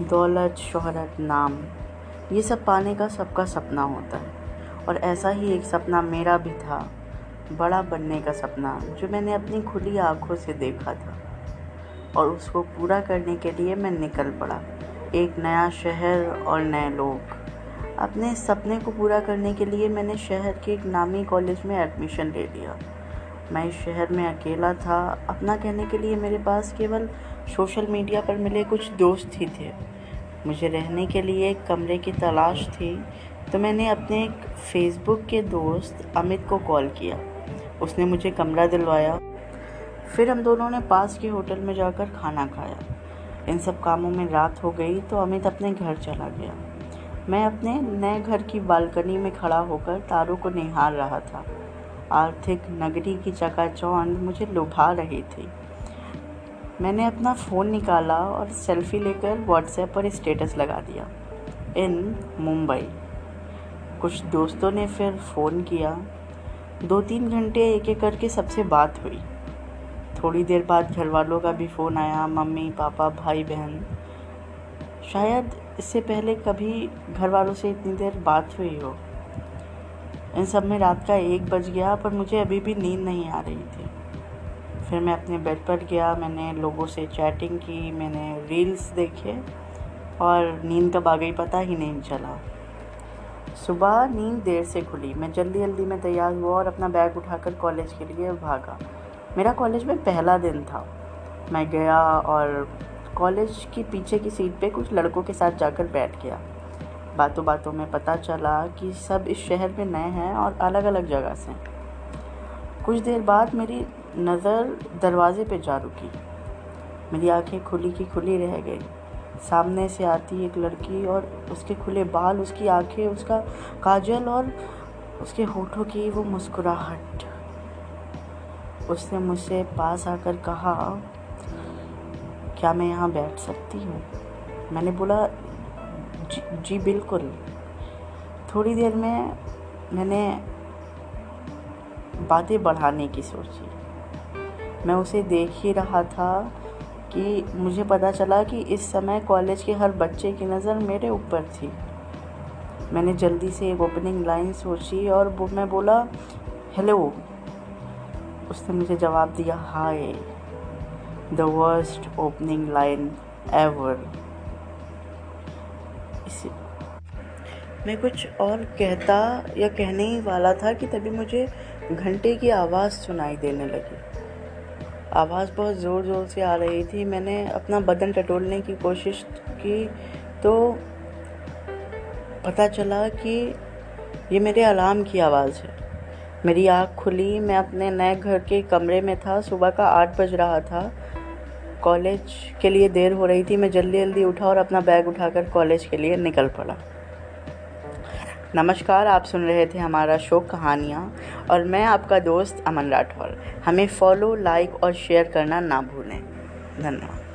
दौलत, शोहरत, नाम। ये सब पाने का सबका सपना होता है। और ऐसा ही एक सपना मेरा भी था, बड़ा बनने का सपना, जो मैंने अपनी खुली आँखों से देखा था। और उसको पूरा करने के लिए मैं निकल पड़ा। एक नया शहर और नए लोग। अपने सपने को पूरा करने के लिए मैंने शहर के एक नामी कॉलेज में एडमिशन ले लिया। मैं इस शहर में अकेला था। अपना कहने के लिए मेरे पास केवल सोशल मीडिया पर मिले कुछ दोस्त ही थे। मुझे रहने के लिए एक कमरे की तलाश थी तो मैंने अपने एक फेसबुक के दोस्त अमित को कॉल किया। उसने मुझे कमरा दिलवाया। फिर हम दोनों ने पास के होटल में जाकर खाना खाया। इन सब कामों में रात हो गई तो अमित अपने घर चला गया। मैं अपने नए घर की बालकनी में खड़ा होकर तारों को निहार रहा था। आर्थिक नगरी की चकाचौंध मुझे लुभा रही थी। मैंने अपना फ़ोन निकाला और सेल्फ़ी लेकर व्हाट्सएप पर स्टेटस लगा दिया। इन मुंबई। कुछ दोस्तों ने फिर फ़ोन किया। दो तीन घंटे एक एक करके सबसे बात हुई। थोड़ी देर बाद घर वालों का भी फ़ोन आया, मम्मी, पापा, भाई, बहन। शायद इससे पहले कभी घर वालों से इतनी देर बात हुई हो। इन सब में रात का एक बज गया, पर मुझे अभी भी नींद नहीं आ रही थी। फिर मैं अपने बेड पर गया, मैंने लोगों से चैटिंग की, मैंने रील्स देखे और नींद कब आ गई पता ही नहीं चला। सुबह नींद देर से खुली। मैं जल्दी जल्दी में तैयार हुआ और अपना बैग उठाकर कॉलेज के लिए भागा। मेरा कॉलेज में पहला दिन था। मैं गया और कॉलेज की पीछे की सीट पे कुछ लड़कों के साथ जाकर बैठ गया। बातों बातों में पता चला कि सब इस शहर में नए हैं और अलग अलग जगह से। कुछ देर बाद मेरी नज़र दरवाज़े पे जा रुकी। मेरी आँखें खुली की खुली रह गई। सामने से आती एक लड़की और उसके खुले बाल उसकी आँखें उसका काजल और उसके होठों की वो मुस्कुराहट। उसने मुझसे पास आकर कहा क्या मैं यहाँ बैठ सकती हूँ? मैंने बोला जी, जी बिल्कुल। थोड़ी देर में मैंने बातें बढ़ाने की सोची। मैं उसे देख ही रहा था कि मुझे पता चला कि इस समय कॉलेज के हर बच्चे की नज़र मेरे ऊपर थी। मैंने जल्दी से एक ओपनिंग लाइन सोची और वो मैं बोला हेलो उसने मुझे जवाब दिया हाय the worst opening line ever. मैं कुछ और कहता या कहने ही वाला था कि तभी मुझे घंटे की आवाज़ सुनाई देने लगी। आवाज़ बहुत ज़ोर ज़ोर से आ रही थी। मैंने अपना बदन टटोलने की कोशिश की तो पता चला कि ये मेरे अलार्म की आवाज़ है। मेरी आँख खुली, मैं अपने नए घर के कमरे में था। सुबह का आठ बज रहा था। कॉलेज के लिए देर हो रही थी। मैं जल्दी जल्दी उठा और अपना बैग उठाकर कॉलेज के लिए निकल पड़ा। नमस्कार, आप सुन रहे थे हमारा शो कहानियाँ और मैं आपका दोस्त अमन राठौर। हमें फॉलो लाइक और शेयर करना ना भूलें। धन्यवाद।